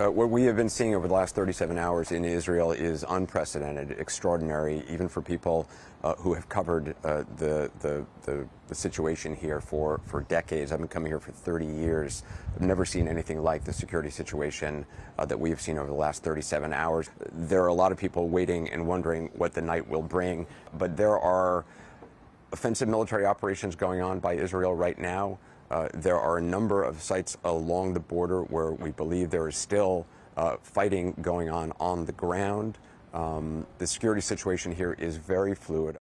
Uh, what we have been seeing over the last 37 hours in Israel is unprecedented, extraordinary, even for people uh, who have covered uh, the, the, the, the, situation here for, for decades. I've been coming here for 30 years. I've never seen anything like the security situation uh, that we have seen over the last 37 hours. There are a lot of people waiting and wondering what the night will bring, but there are offensive military operations going on by Israel right now. Uh, there are a number of sites along the border where we believe there is still uh, fighting going on on the ground. Um, the security situation here is very fluid.